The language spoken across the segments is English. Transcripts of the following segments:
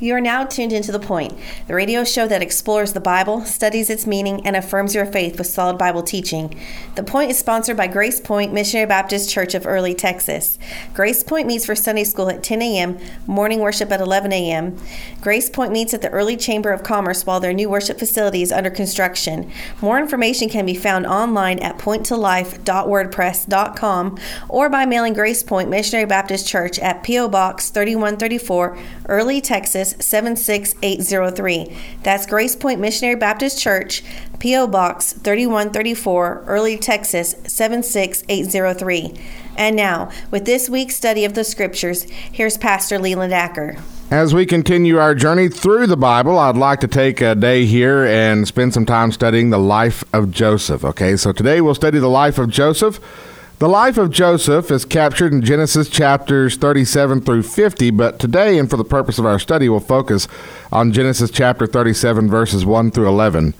You are now tuned into The Point, the radio show that explores the Bible, studies its meaning, and affirms your faith with solid Bible teaching. The Point is sponsored by Grace Point Missionary Baptist Church of Early, Texas. Grace Point meets for Sunday school at 10 a.m., morning worship at 11 a.m. Grace Point meets at the Early Chamber of Commerce while their new worship facility is under construction. More information can be found online at pointtolife.wordpress.com or by mailing Grace Point Missionary Baptist Church at P.O. Box 3134, Early, Texas 76803. That's Grace Point Missionary Baptist Church, P.O. Box 3134, Early, Texas 76803. And now, with this week's study of the Scriptures, here's Pastor Leland Acker. As we continue our journey through the Bible, I'd like to take a day here and spend some time studying the life of Joseph. Okay, so today we'll study the life of Joseph. The life of Joseph is captured in Genesis chapters 37 through 50, but today, and for the purpose of our study, we'll focus on Genesis chapter 37, verses 1 through 11.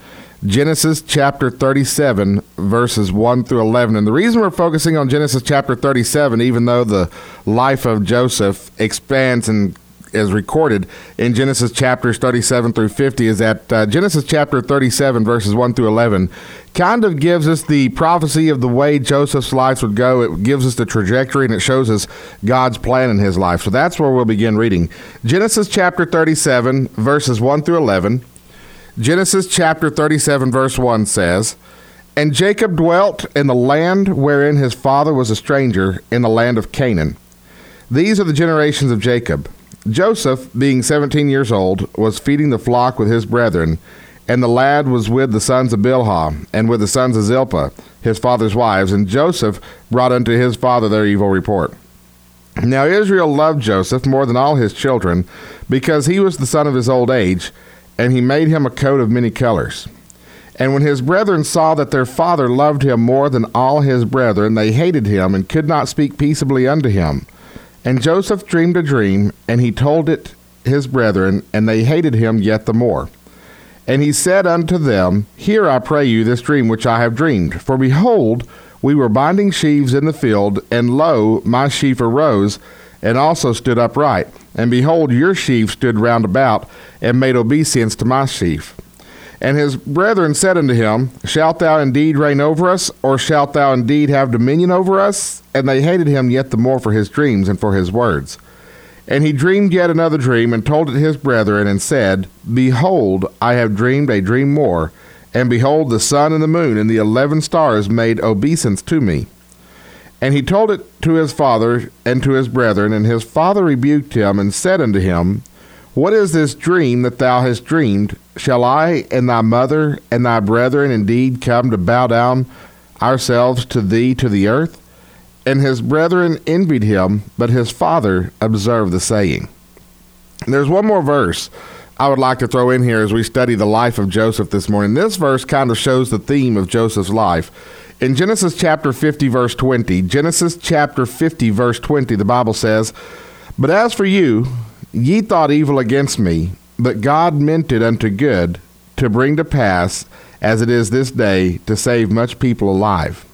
Genesis chapter 37, verses 1 through 11. And the reason we're focusing on Genesis chapter 37, even though the life of Joseph expands and is recorded in Genesis chapters 37 through 50 is that uh, Genesis chapter 37 verses 1 through 11 kind of gives us the prophecy of the way Joseph's life would go. It gives us the trajectory and it shows us God's plan in his life. So that's where we'll begin reading. Genesis chapter 37 verses 1 through 11. Genesis chapter 37 verse 1 says, And Jacob dwelt in the land wherein his father was a stranger, in the land of Canaan. These are the generations of Jacob. Joseph, being seventeen years old, was feeding the flock with his brethren, and the lad was with the sons of Bilhah, and with the sons of Zilpah, his father's wives, and Joseph brought unto his father their evil report. Now Israel loved Joseph more than all his children, because he was the son of his old age, and he made him a coat of many colors. And when his brethren saw that their father loved him more than all his brethren, they hated him, and could not speak peaceably unto him. And Joseph dreamed a dream, and he told it his brethren, and they hated him yet the more. And he said unto them, Hear, I pray you, this dream which I have dreamed. For behold, we were binding sheaves in the field, and lo, my sheaf arose, and also stood upright. And behold, your sheaf stood round about, and made obeisance to my sheaf. And his brethren said unto him, Shalt thou indeed reign over us, or shalt thou indeed have dominion over us? And they hated him yet the more for his dreams and for his words. And he dreamed yet another dream, and told it his brethren, and said, Behold, I have dreamed a dream more. And behold, the sun and the moon and the eleven stars made obeisance to me. And he told it to his father and to his brethren, and his father rebuked him, and said unto him, What is this dream that thou hast dreamed? Shall I and thy mother and thy brethren indeed come to bow down ourselves to thee to the earth? And his brethren envied him, but his father observed the saying. There's one more verse I would like to throw in here as we study the life of Joseph this morning. This verse kind of shows the theme of Joseph's life. In Genesis chapter 50, verse 20, Genesis chapter 50, verse 20, the Bible says, But as for you, ye thought evil against me, but God meant it unto good to bring to pass, as it is this day, to save much people alive.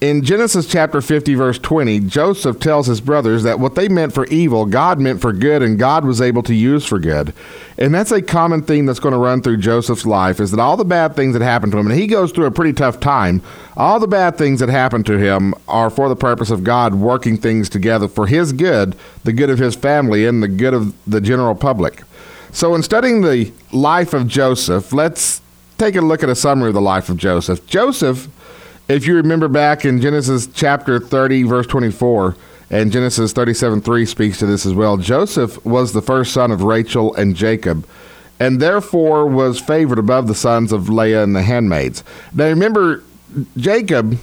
In Genesis chapter 50, verse 20, Joseph tells his brothers that what they meant for evil, God meant for good, and God was able to use for good. And that's a common theme that's going to run through Joseph's life is that all the bad things that happened to him, and he goes through a pretty tough time, all the bad things that happened to him are for the purpose of God working things together for his good, the good of his family, and the good of the general public. So, in studying the life of Joseph, let's take a look at a summary of the life of Joseph. Joseph if you remember back in Genesis chapter 30, verse 24, and Genesis 37 3 speaks to this as well, Joseph was the first son of Rachel and Jacob, and therefore was favored above the sons of Leah and the handmaids. Now remember, Jacob.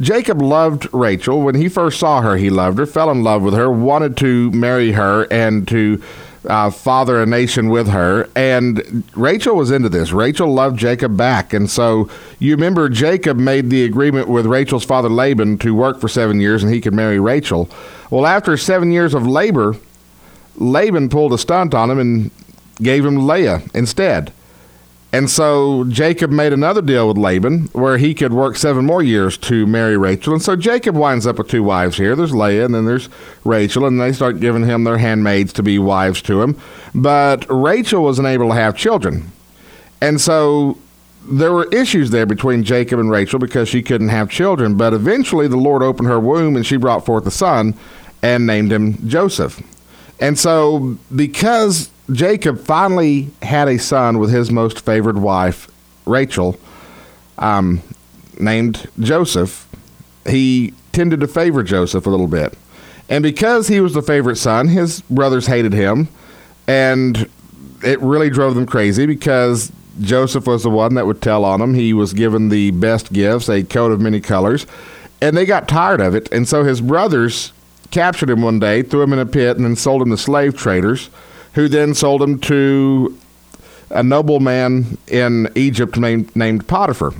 Jacob loved Rachel. When he first saw her, he loved her, fell in love with her, wanted to marry her, and to uh, father a nation with her. And Rachel was into this. Rachel loved Jacob back. And so you remember Jacob made the agreement with Rachel's father Laban to work for seven years and he could marry Rachel. Well, after seven years of labor, Laban pulled a stunt on him and gave him Leah instead. And so Jacob made another deal with Laban where he could work seven more years to marry Rachel. And so Jacob winds up with two wives here. There's Leah and then there's Rachel, and they start giving him their handmaids to be wives to him. But Rachel wasn't able to have children. And so there were issues there between Jacob and Rachel because she couldn't have children. But eventually the Lord opened her womb and she brought forth a son and named him Joseph. And so because Jacob finally had a son with his most favored wife, Rachel, um, named Joseph. He tended to favor Joseph a little bit. And because he was the favorite son, his brothers hated him. And it really drove them crazy because Joseph was the one that would tell on them. He was given the best gifts, a coat of many colors. And they got tired of it. And so his brothers captured him one day, threw him in a pit, and then sold him to slave traders who then sold him to a nobleman in Egypt named, named Potiphar.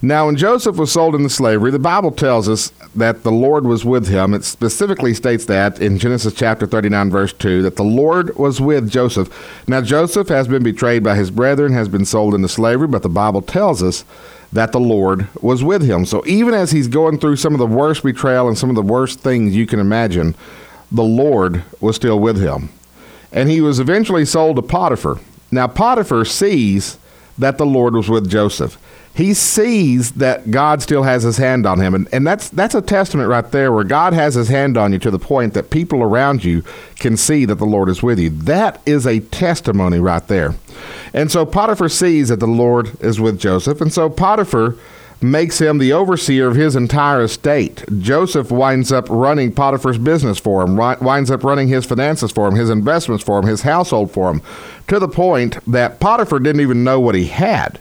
Now, when Joseph was sold into slavery, the Bible tells us that the Lord was with him. It specifically states that in Genesis chapter 39, verse 2, that the Lord was with Joseph. Now, Joseph has been betrayed by his brethren, has been sold into slavery, but the Bible tells us that the Lord was with him. So, even as he's going through some of the worst betrayal and some of the worst things you can imagine, the Lord was still with him and he was eventually sold to Potiphar. Now, Potiphar sees that the Lord was with Joseph. He sees that God still has his hand on him. And, and that's, that's a testament right there where God has his hand on you to the point that people around you can see that the Lord is with you. That is a testimony right there. And so Potiphar sees that the Lord is with Joseph. And so Potiphar makes him the overseer of his entire estate. Joseph winds up running Potiphar's business for him, winds up running his finances for him, his investments for him, his household for him, to the point that Potiphar didn't even know what he had.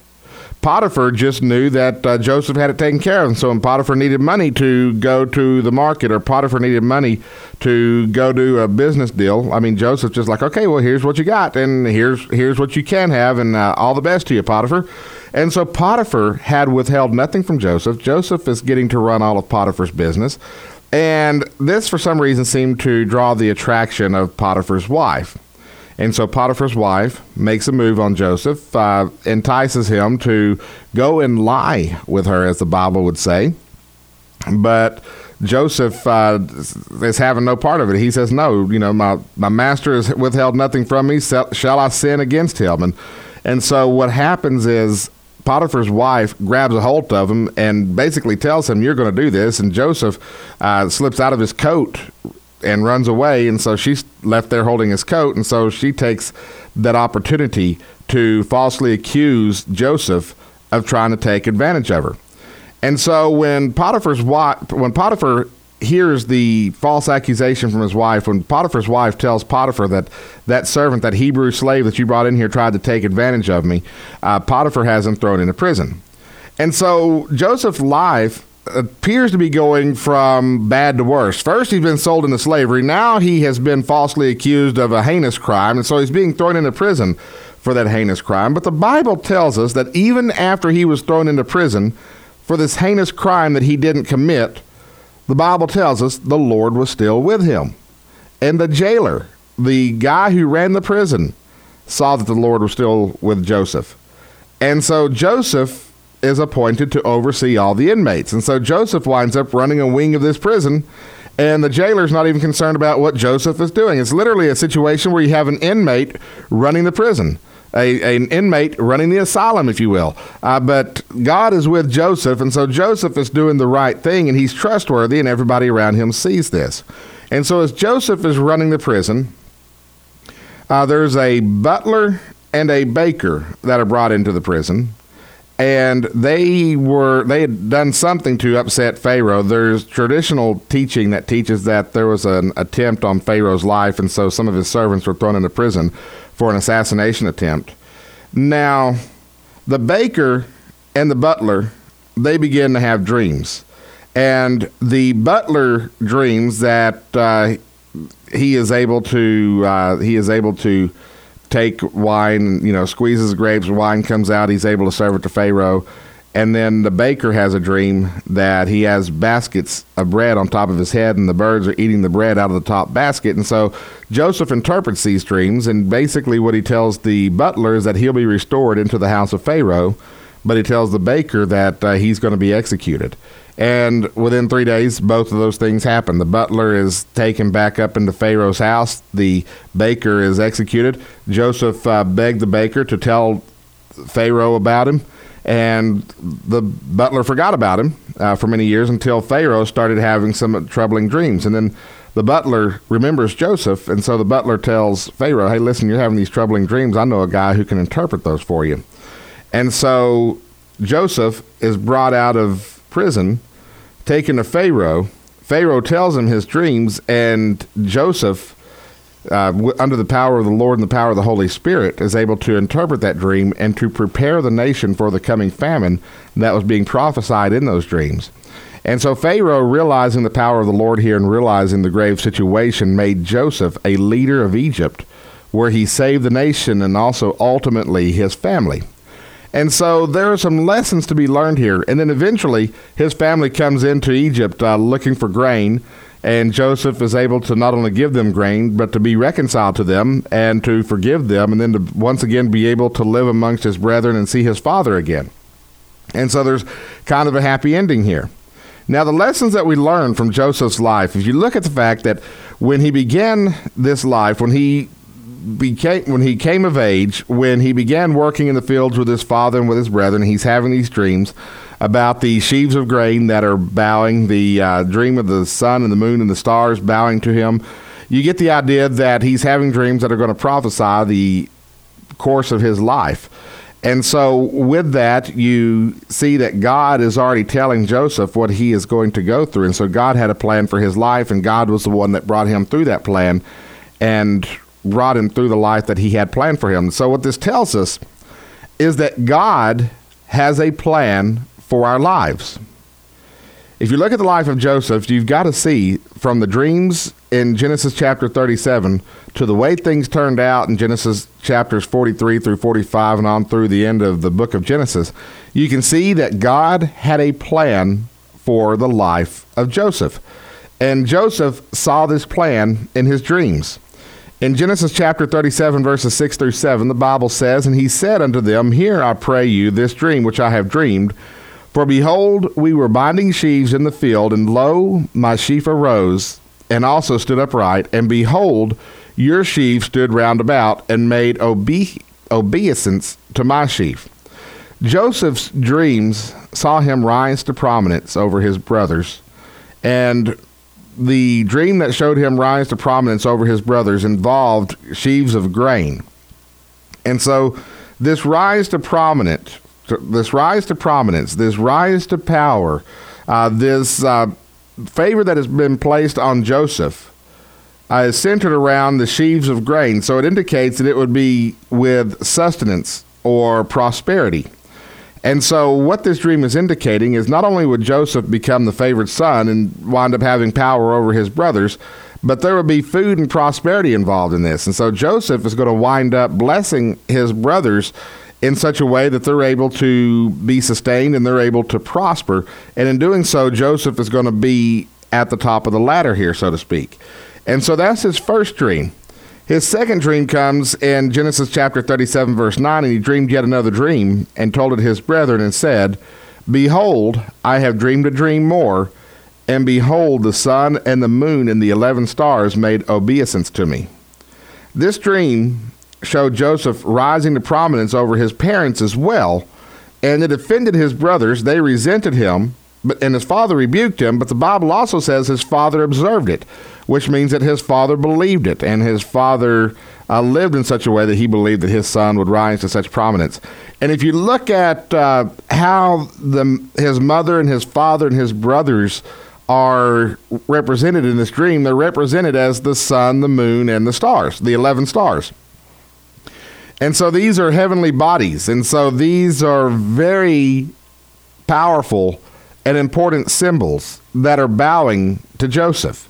Potiphar just knew that uh, Joseph had it taken care of. And so when Potiphar needed money to go to the market or Potiphar needed money to go do a business deal, I mean, Joseph just like, okay, well, here's what you got and here's, here's what you can have and uh, all the best to you, Potiphar. And so Potiphar had withheld nothing from Joseph. Joseph is getting to run all of Potiphar's business. And this, for some reason, seemed to draw the attraction of Potiphar's wife. And so Potiphar's wife makes a move on Joseph, uh, entices him to go and lie with her, as the Bible would say. But Joseph uh, is having no part of it. He says, "No, you know, my my master has withheld nothing from me. Shall I sin against him?" And and so what happens is Potiphar's wife grabs a hold of him and basically tells him, You're going to do this. And Joseph uh, slips out of his coat and runs away. And so she's left there holding his coat. And so she takes that opportunity to falsely accuse Joseph of trying to take advantage of her. And so when Potiphar's wife, when Potiphar hears the false accusation from his wife when Potiphar's wife tells Potiphar that that servant, that Hebrew slave that you brought in here, tried to take advantage of me. Uh, Potiphar has him thrown into prison, and so Joseph's life appears to be going from bad to worse. First, he's been sold into slavery. Now he has been falsely accused of a heinous crime, and so he's being thrown into prison for that heinous crime. But the Bible tells us that even after he was thrown into prison for this heinous crime that he didn't commit, the Bible tells us the Lord was still with him. And the jailer, the guy who ran the prison, saw that the Lord was still with Joseph. And so Joseph is appointed to oversee all the inmates. And so Joseph winds up running a wing of this prison, and the jailer's not even concerned about what Joseph is doing. It's literally a situation where you have an inmate running the prison a, an inmate running the asylum, if you will. Uh, but God is with Joseph, and so Joseph is doing the right thing, and he's trustworthy, and everybody around him sees this. And so as Joseph is running the prison, uh, there's a butler and a baker that are brought into the prison and they were they had done something to upset Pharaoh. There's traditional teaching that teaches that there was an attempt on Pharaoh's life, and so some of his servants were thrown into prison for an assassination attempt. Now, the baker and the butler, they begin to have dreams. And the butler dreams that uh, he is able to uh, he is able to take wine, you know, squeezes grapes, wine comes out, he's able to serve it to Pharaoh. And then the baker has a dream that he has baskets of bread on top of his head, and the birds are eating the bread out of the top basket. And so Joseph interprets these dreams, and basically what he tells the butler is that he'll be restored into the house of Pharaoh, but he tells the baker that uh, he's going to be executed. And within three days, both of those things happen. The butler is taken back up into Pharaoh's house. The baker is executed. Joseph uh, begged the baker to tell Pharaoh about him and the butler forgot about him uh, for many years until Pharaoh started having some troubling dreams. And then the butler remembers Joseph, and so the butler tells Pharaoh, Hey, listen, you're having these troubling dreams. I know a guy who can interpret those for you. And so Joseph is brought out of prison, taken to Pharaoh. Pharaoh tells him his dreams, and Joseph uh, w- under the power of the Lord and the power of the Holy Spirit, is able to interpret that dream and to prepare the nation for the coming famine that was being prophesied in those dreams. And so Pharaoh, realizing the power of the Lord here and realizing the grave situation, made Joseph a leader of Egypt, where he saved the nation and also ultimately his family. And so there are some lessons to be learned here. And then eventually, his family comes into Egypt uh, looking for grain and Joseph is able to not only give them grain, but to be reconciled to them and to forgive them, and then to once again be able to live amongst his brethren and see his father again. And so there's kind of a happy ending here. Now, the lessons that we learn from Joseph's life, if you look at the fact that when he began this life, when he became when he came of age, when he began working in the fields with his father and with his brethren, he's having these dreams about the sheaves of grain that are bowing, the uh, dream of the sun and the moon and the stars bowing to him. You get the idea that he's having dreams that are going to prophesy the course of his life. And so, with that, you see that God is already telling Joseph what he is going to go through. And so, God had a plan for his life, and God was the one that brought him through that plan and brought him through the life that he had planned for him. So, what this tells us is that God has a plan for our lives. If you look at the life of Joseph, you've got to see from the dreams in Genesis chapter 37 to the way things turned out in Genesis chapters 43 through 45 and on through the end of the book of Genesis, you can see that God had a plan for the life of Joseph. And Joseph saw this plan in his dreams. In Genesis chapter 37, verses 6 through 7, the Bible says, And he said unto them, Hear, I pray you, this dream which I have dreamed. For behold, we were binding sheaves in the field, and lo, my sheaf arose, and also stood upright, and behold, your sheaf stood round about, and made obe- obeisance to my sheaf. Joseph's dreams saw him rise to prominence over his brothers, and the dream that showed him rise to prominence over his brothers involved sheaves of grain. And so, this rise to prominence this rise to prominence, this rise to power, uh, this uh, favor that has been placed on Joseph uh, is centered around the sheaves of grain. So it indicates that it would be with sustenance or prosperity. And so, what this dream is indicating is not only would Joseph become the favored son and wind up having power over his brothers, but there would be food and prosperity involved in this. And so, Joseph is going to wind up blessing his brothers in such a way that they're able to be sustained and they're able to prosper. And in doing so, Joseph is going to be at the top of the ladder here, so to speak. And so that's his first dream. His second dream comes in Genesis chapter 37, verse 9, and he dreamed yet another dream and told it his brethren and said, Behold, I have dreamed a dream more, and behold, the sun and the moon and the eleven stars made obeisance to me. This dream showed Joseph rising to prominence over his parents as well, and it offended his brothers. They resented him, but and his father rebuked him. But the Bible also says his father observed it, which means that his father believed it, and his father uh, lived in such a way that he believed that his son would rise to such prominence. And if you look at uh, how the his mother and his father and his brothers are represented in this dream, they're represented as the sun, the moon, and the stars, the eleven stars. And so these are heavenly bodies. And so these are very powerful and important symbols that are bowing to Joseph.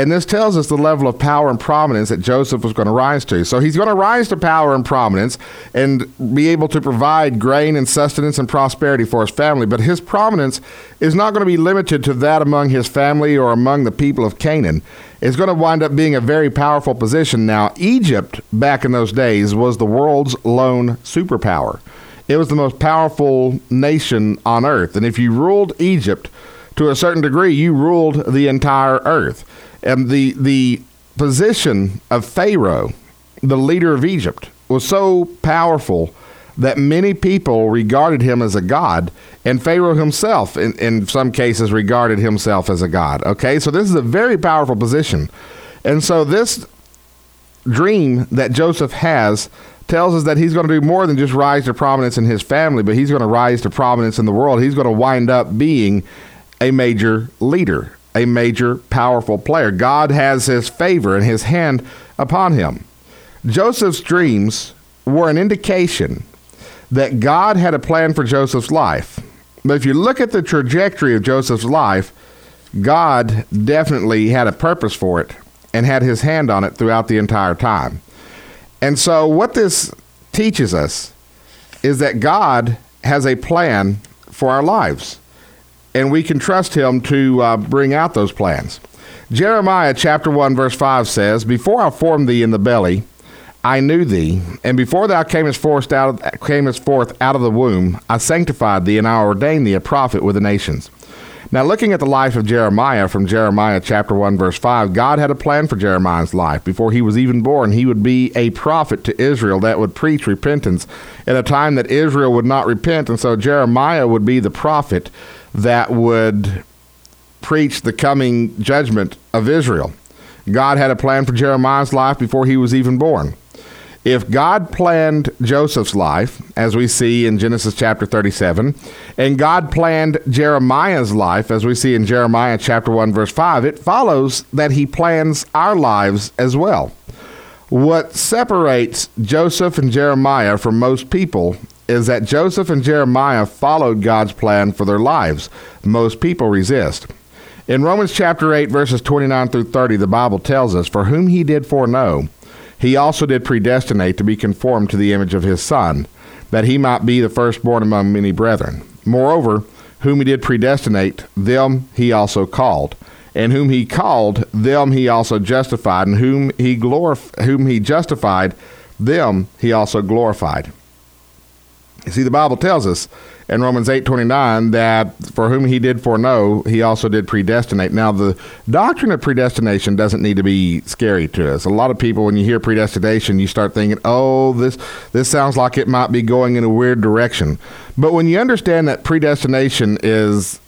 And this tells us the level of power and prominence that Joseph was going to rise to. So he's going to rise to power and prominence and be able to provide grain and sustenance and prosperity for his family. But his prominence is not going to be limited to that among his family or among the people of Canaan. It's going to wind up being a very powerful position. Now, Egypt, back in those days, was the world's lone superpower. It was the most powerful nation on earth. And if you ruled Egypt to a certain degree, you ruled the entire earth. And the, the position of Pharaoh, the leader of Egypt, was so powerful that many people regarded him as a god, and Pharaoh himself, in, in some cases, regarded himself as a god. Okay, so this is a very powerful position. And so this dream that Joseph has tells us that he's going to do more than just rise to prominence in his family, but he's going to rise to prominence in the world. He's going to wind up being a major leader, a major powerful player. God has his favor and his hand upon him. Joseph's dreams were an indication that God had a plan for Joseph's life. But if you look at the trajectory of Joseph's life, God definitely had a purpose for it and had his hand on it throughout the entire time. And so, what this teaches us is that God has a plan for our lives, and we can trust Him to uh, bring out those plans. Jeremiah chapter 1, verse 5 says, Before I formed thee in the belly, I knew thee, and before thou camest forth out of, camest forth out of the womb, I sanctified thee, and I ordained thee a prophet with the nations. Now, looking at the life of Jeremiah from Jeremiah chapter 1, verse 5, God had a plan for Jeremiah's life. Before he was even born, he would be a prophet to Israel that would preach repentance at a time that Israel would not repent. And so Jeremiah would be the prophet that would preach the coming judgment of Israel. God had a plan for Jeremiah's life before he was even born. If God planned Joseph's life, as we see in Genesis chapter 37, and God planned Jeremiah's life, as we see in Jeremiah chapter 1, verse 5, it follows that he plans our lives as well. What separates Joseph and Jeremiah from most people is that Joseph and Jeremiah followed God's plan for their lives. Most people resist. In Romans chapter 8, verses 29 through 30, the Bible tells us, For whom he did foreknow, he also did predestinate to be conformed to the image of his Son, that he might be the firstborn among many brethren. Moreover, whom he did predestinate, them he also called. And whom he called, them he also justified, and whom he glorif- whom he justified, them he also glorified. You see, the Bible tells us in Romans 8:29 that for whom he did foreknow, he also did predestinate. Now, the doctrine of predestination doesn't need to be scary to us. A lot of people, when you hear predestination, you start thinking, "Oh, this this sounds like it might be going in a weird direction." But when you understand that predestination is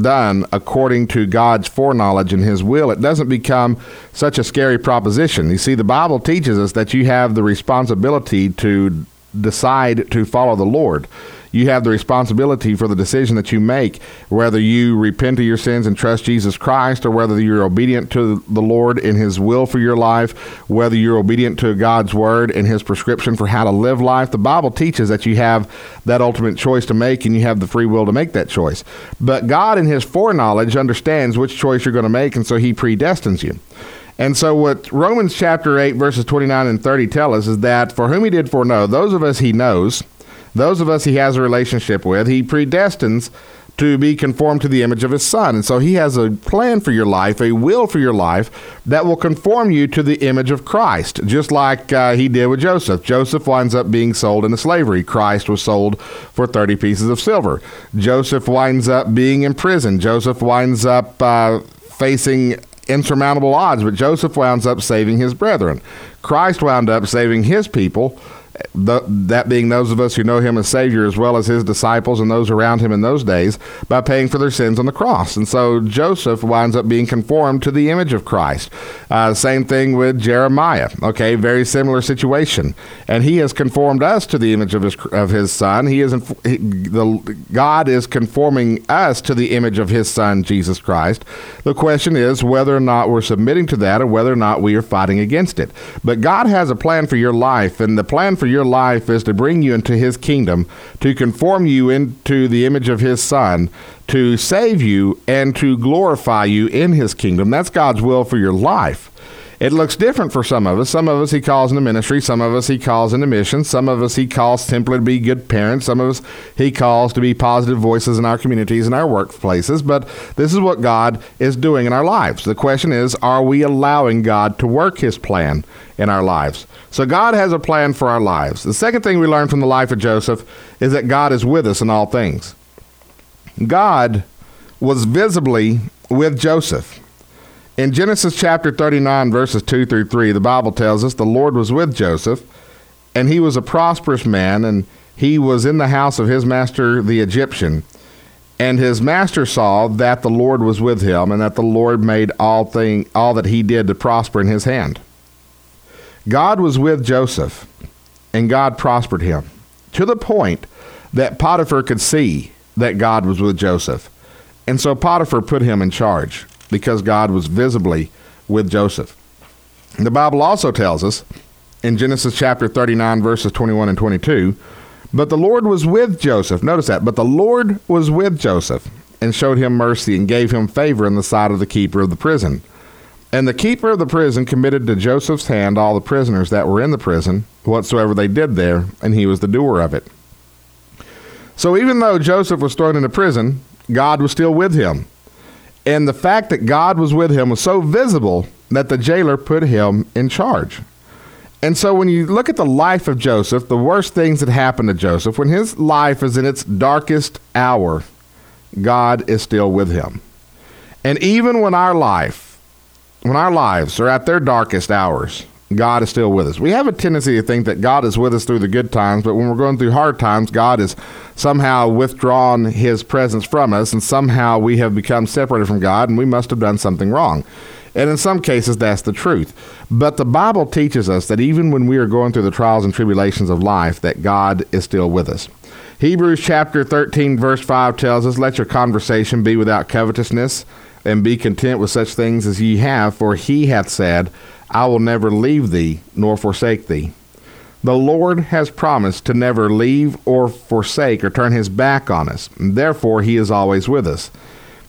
done according to God's foreknowledge and His will, it doesn't become such a scary proposition. You see, the Bible teaches us that you have the responsibility to decide to follow the Lord you have the responsibility for the decision that you make, whether you repent of your sins and trust Jesus Christ, or whether you're obedient to the Lord in His will for your life, whether you're obedient to God's word and His prescription for how to live life. The Bible teaches that you have that ultimate choice to make and you have the free will to make that choice. But God, in His foreknowledge, understands which choice you're going to make, and so He predestines you. And so, what Romans chapter 8, verses 29 and 30 tell us is that for whom he did foreknow, those of us he knows, those of us he has a relationship with, he predestines to be conformed to the image of his son. And so he has a plan for your life, a will for your life that will conform you to the image of Christ, just like uh, he did with Joseph. Joseph winds up being sold into slavery. Christ was sold for 30 pieces of silver. Joseph winds up being imprisoned. Joseph winds up uh, facing insurmountable odds, but Joseph winds up saving his brethren. Christ wound up saving his people the, that being those of us who know him as Savior, as well as his disciples and those around him in those days, by paying for their sins on the cross. And so Joseph winds up being conformed to the image of Christ. Uh, same thing with Jeremiah. Okay, very similar situation. And he has conformed us to the image of his of his Son. He is he, the God is conforming us to the image of his Son Jesus Christ. The question is whether or not we're submitting to that, or whether or not we are fighting against it. But God has a plan for your life, and the plan for for your life is to bring you into his kingdom, to conform you into the image of his son, to save you, and to glorify you in his kingdom. That's God's will for your life. It looks different for some of us. Some of us he calls into ministry. Some of us he calls into mission. Some of us he calls simply to be good parents. Some of us he calls to be positive voices in our communities and our workplaces. But this is what God is doing in our lives. The question is, are we allowing God to work his plan in our lives? So God has a plan for our lives. The second thing we learn from the life of Joseph is that God is with us in all things. God was visibly with Joseph. In Genesis chapter 39, verses 2 through 3, the Bible tells us the Lord was with Joseph, and he was a prosperous man, and he was in the house of his master the Egyptian. And his master saw that the Lord was with him, and that the Lord made all thing all that he did to prosper in his hand. God was with Joseph, and God prospered him, to the point that Potiphar could see that God was with Joseph. And so Potiphar put him in charge because God was visibly with Joseph. The Bible also tells us in Genesis chapter 39, verses 21 and 22, but the Lord was with Joseph. Notice that. But the Lord was with Joseph and showed him mercy and gave him favor in the sight of the keeper of the prison. And the keeper of the prison committed to Joseph's hand all the prisoners that were in the prison, whatsoever they did there, and he was the doer of it. So even though Joseph was thrown into prison, God was still with him. And the fact that God was with him was so visible that the jailer put him in charge. And so when you look at the life of Joseph, the worst things that happened to Joseph, when his life is in its darkest hour, God is still with him. And even when our life, when our lives are at their darkest hours, God is still with us. We have a tendency to think that God is with us through the good times, but when we're going through hard times, God has somehow withdrawn his presence from us, and somehow we have become separated from God, and we must have done something wrong. And in some cases, that's the truth. But the Bible teaches us that even when we are going through the trials and tribulations of life, that God is still with us. Hebrews chapter 13, verse 5 tells us, Let your conversation be without covetousness, and be content with such things as ye have, for he hath said, I will never leave thee nor forsake thee. The Lord has promised to never leave or forsake or turn his back on us. Therefore, he is always with us.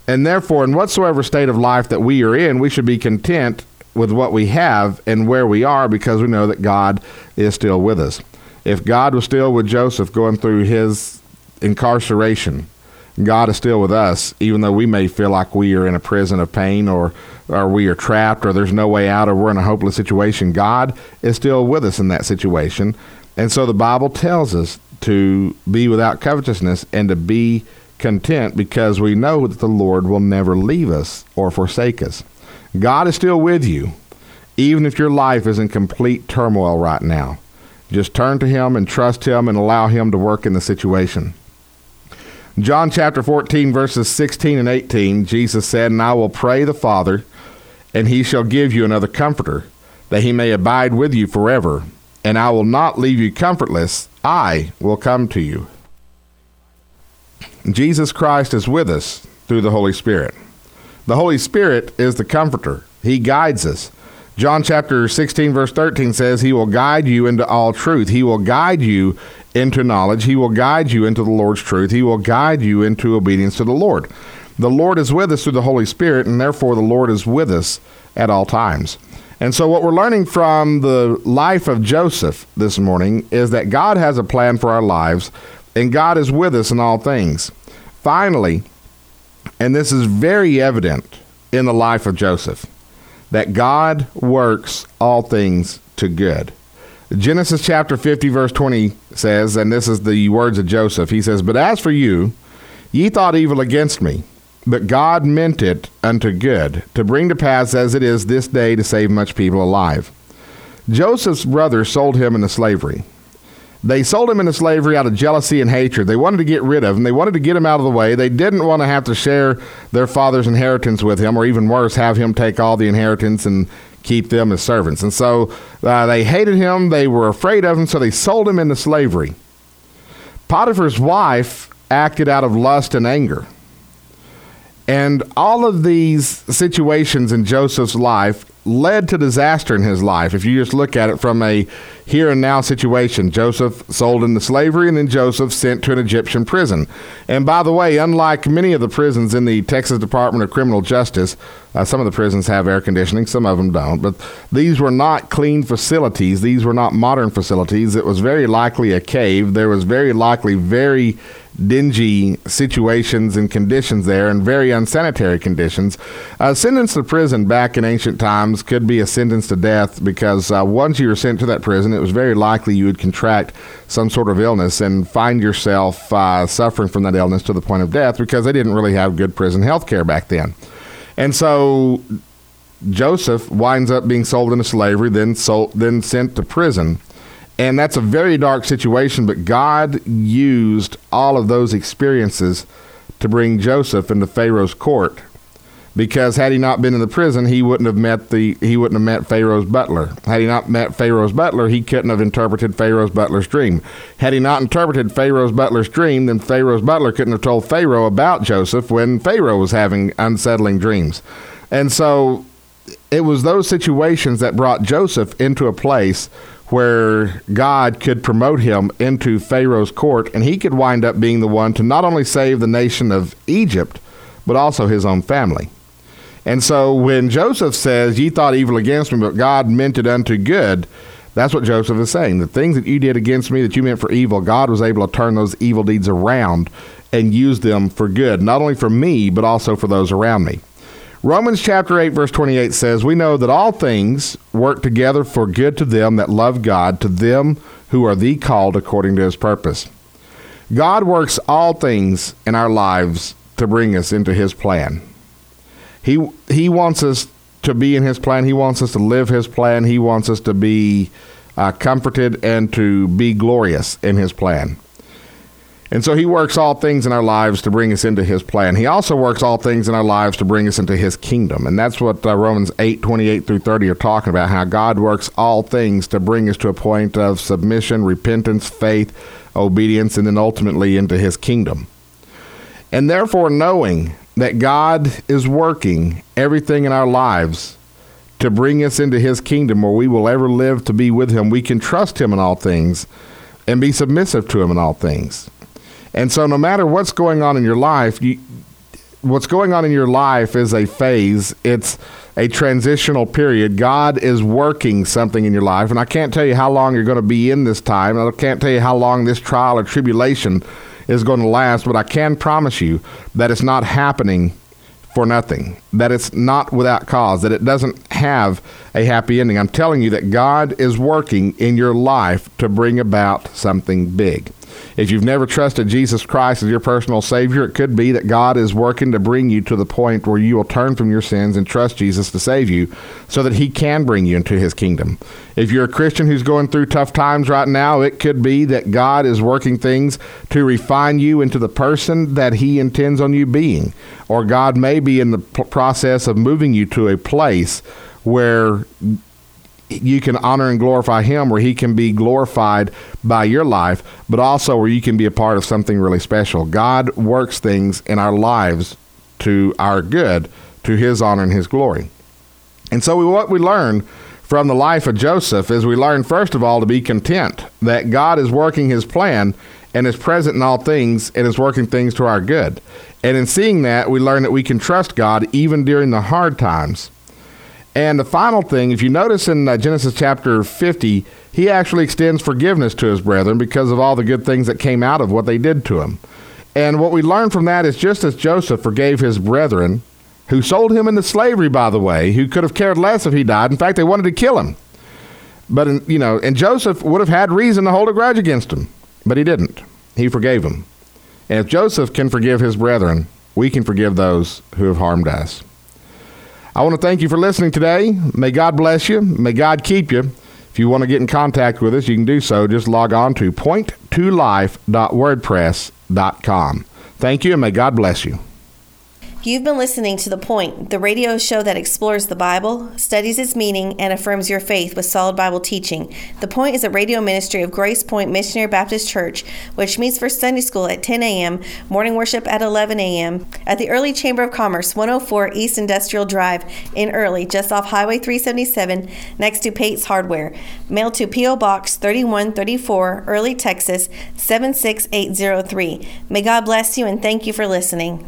And therefore, in whatsoever state of life that we are in, we should be content with what we have and where we are because we know that God is still with us. If God was still with Joseph going through his incarceration, God is still with us, even though we may feel like we are in a prison of pain or, or we are trapped or there's no way out or we're in a hopeless situation. God is still with us in that situation. And so the Bible tells us to be without covetousness and to be content because we know that the Lord will never leave us or forsake us. God is still with you, even if your life is in complete turmoil right now. Just turn to Him and trust Him and allow Him to work in the situation. John chapter 14, verses 16 and 18, Jesus said, And I will pray the Father, and he shall give you another comforter, that he may abide with you forever. And I will not leave you comfortless, I will come to you. Jesus Christ is with us through the Holy Spirit. The Holy Spirit is the comforter, he guides us. John chapter 16, verse 13 says, He will guide you into all truth. He will guide you into knowledge. He will guide you into the Lord's truth. He will guide you into obedience to the Lord. The Lord is with us through the Holy Spirit, and therefore the Lord is with us at all times. And so, what we're learning from the life of Joseph this morning is that God has a plan for our lives, and God is with us in all things. Finally, and this is very evident in the life of Joseph, that God works all things to good. Genesis chapter 50, verse 20 says, and this is the words of Joseph. He says, But as for you, ye thought evil against me, but God meant it unto good, to bring to pass as it is this day to save much people alive. Joseph's brothers sold him into slavery. They sold him into slavery out of jealousy and hatred. They wanted to get rid of him. They wanted to get him out of the way. They didn't want to have to share their father's inheritance with him, or even worse, have him take all the inheritance and keep them as servants. And so uh, they hated him, they were afraid of him, so they sold him into slavery. Potiphar's wife acted out of lust and anger. And all of these situations in Joseph's life led to disaster in his life. If you just look at it from a here and now situation, Joseph sold into slavery and then Joseph sent to an Egyptian prison. And by the way, unlike many of the prisons in the Texas Department of Criminal Justice, uh, some of the prisons have air conditioning, some of them don't, but these were not clean facilities. These were not modern facilities. It was very likely a cave. There was very likely very dingy situations and conditions there and very unsanitary conditions. A sentence to prison back in ancient times could be a sentence to death because uh, once you were sent to that prison, it was very likely you would contract some sort of illness and find yourself uh, suffering from that illness to the point of death because they didn't really have good prison health care back then. And so Joseph winds up being sold into slavery, then sold, then sent to prison. And that's a very dark situation, but God used all of those experiences to bring Joseph into Pharaoh's court. Because had he not been in the prison, he wouldn't have met the he wouldn't have met Pharaoh's butler. Had he not met Pharaoh's butler, he couldn't have interpreted Pharaoh's butler's dream. Had he not interpreted Pharaoh's butler's dream, then Pharaoh's butler couldn't have told Pharaoh about Joseph when Pharaoh was having unsettling dreams. And so it was those situations that brought Joseph into a place where God could promote him into Pharaoh's court, and he could wind up being the one to not only save the nation of Egypt, but also his own family. And so when Joseph says, Ye thought evil against me, but God meant it unto good, that's what Joseph is saying. The things that you did against me that you meant for evil, God was able to turn those evil deeds around and use them for good, not only for me, but also for those around me. Romans chapter 8, verse 28 says, We know that all things work together for good to them that love God, to them who are the called according to his purpose. God works all things in our lives to bring us into his plan. He, he wants us to be in his plan. He wants us to live his plan. He wants us to be uh, comforted and to be glorious in his plan. And so he works all things in our lives to bring us into his plan. He also works all things in our lives to bring us into his kingdom. And that's what uh, Romans 8 28 through 30 are talking about how God works all things to bring us to a point of submission, repentance, faith, obedience, and then ultimately into his kingdom. And therefore, knowing that God is working everything in our lives to bring us into his kingdom where we will ever live to be with him, we can trust him in all things and be submissive to him in all things. And so, no matter what's going on in your life, you, what's going on in your life is a phase. It's a transitional period. God is working something in your life, and I can't tell you how long you're going to be in this time. I can't tell you how long this trial or tribulation is going to last, but I can promise you that it's not happening for nothing, that it's not without cause, that it doesn't have a happy ending. I'm telling you that God is working in your life to bring about something big. If you've never trusted Jesus Christ as your personal Savior, it could be that God is working to bring you to the point where you will turn from your sins and trust Jesus to save you so that He can bring you into His kingdom. If you're a Christian who's going through tough times right now, it could be that God is working things to refine you into the person that He intends on you being. Or God may be in the process of moving you to a place where you can honor and glorify him where he can be glorified by your life but also where you can be a part of something really special. God works things in our lives to our good to his honor and his glory. And so we, what we learn from the life of joseph is we learn first of all to be content that god is working his plan and is present in all things and is working things to our good. And in seeing that we learn that we can trust god even during the hard times and the final thing, if you notice in uh, Genesis chapter 50, he actually extends forgiveness to his brethren because of all the good things that came out of what they did to him. And what we learn from that is just as Joseph forgave his brethren, who sold him into slavery, by the way, who could have cared less if he died. In fact, they wanted to kill him. But, in, you know, and Joseph would have had reason to hold a grudge against him, but he didn't. He forgave him. And if Joseph can forgive his brethren, we can forgive those who have harmed us. I want to thank you for listening today. May God bless you. May God keep you. If you want to get in contact with us, you can do so. Just log on to point2life.wordpress.com. Thank you, and may God bless you. You've been listening to The Point, the radio show that explores the Bible, studies its meaning, and affirms your faith with solid Bible teaching. The Point is a radio ministry of Grace Point Missionary Baptist Church, which meets for Sunday school at 10 a.m., morning worship at 11 a.m., at the Early Chamber of Commerce, 104 East Industrial Drive in Early, just off Highway 377, next to Pate's Hardware. Mail to P.O. Box 3134, Early, Texas 76803. May God bless you and thank you for listening.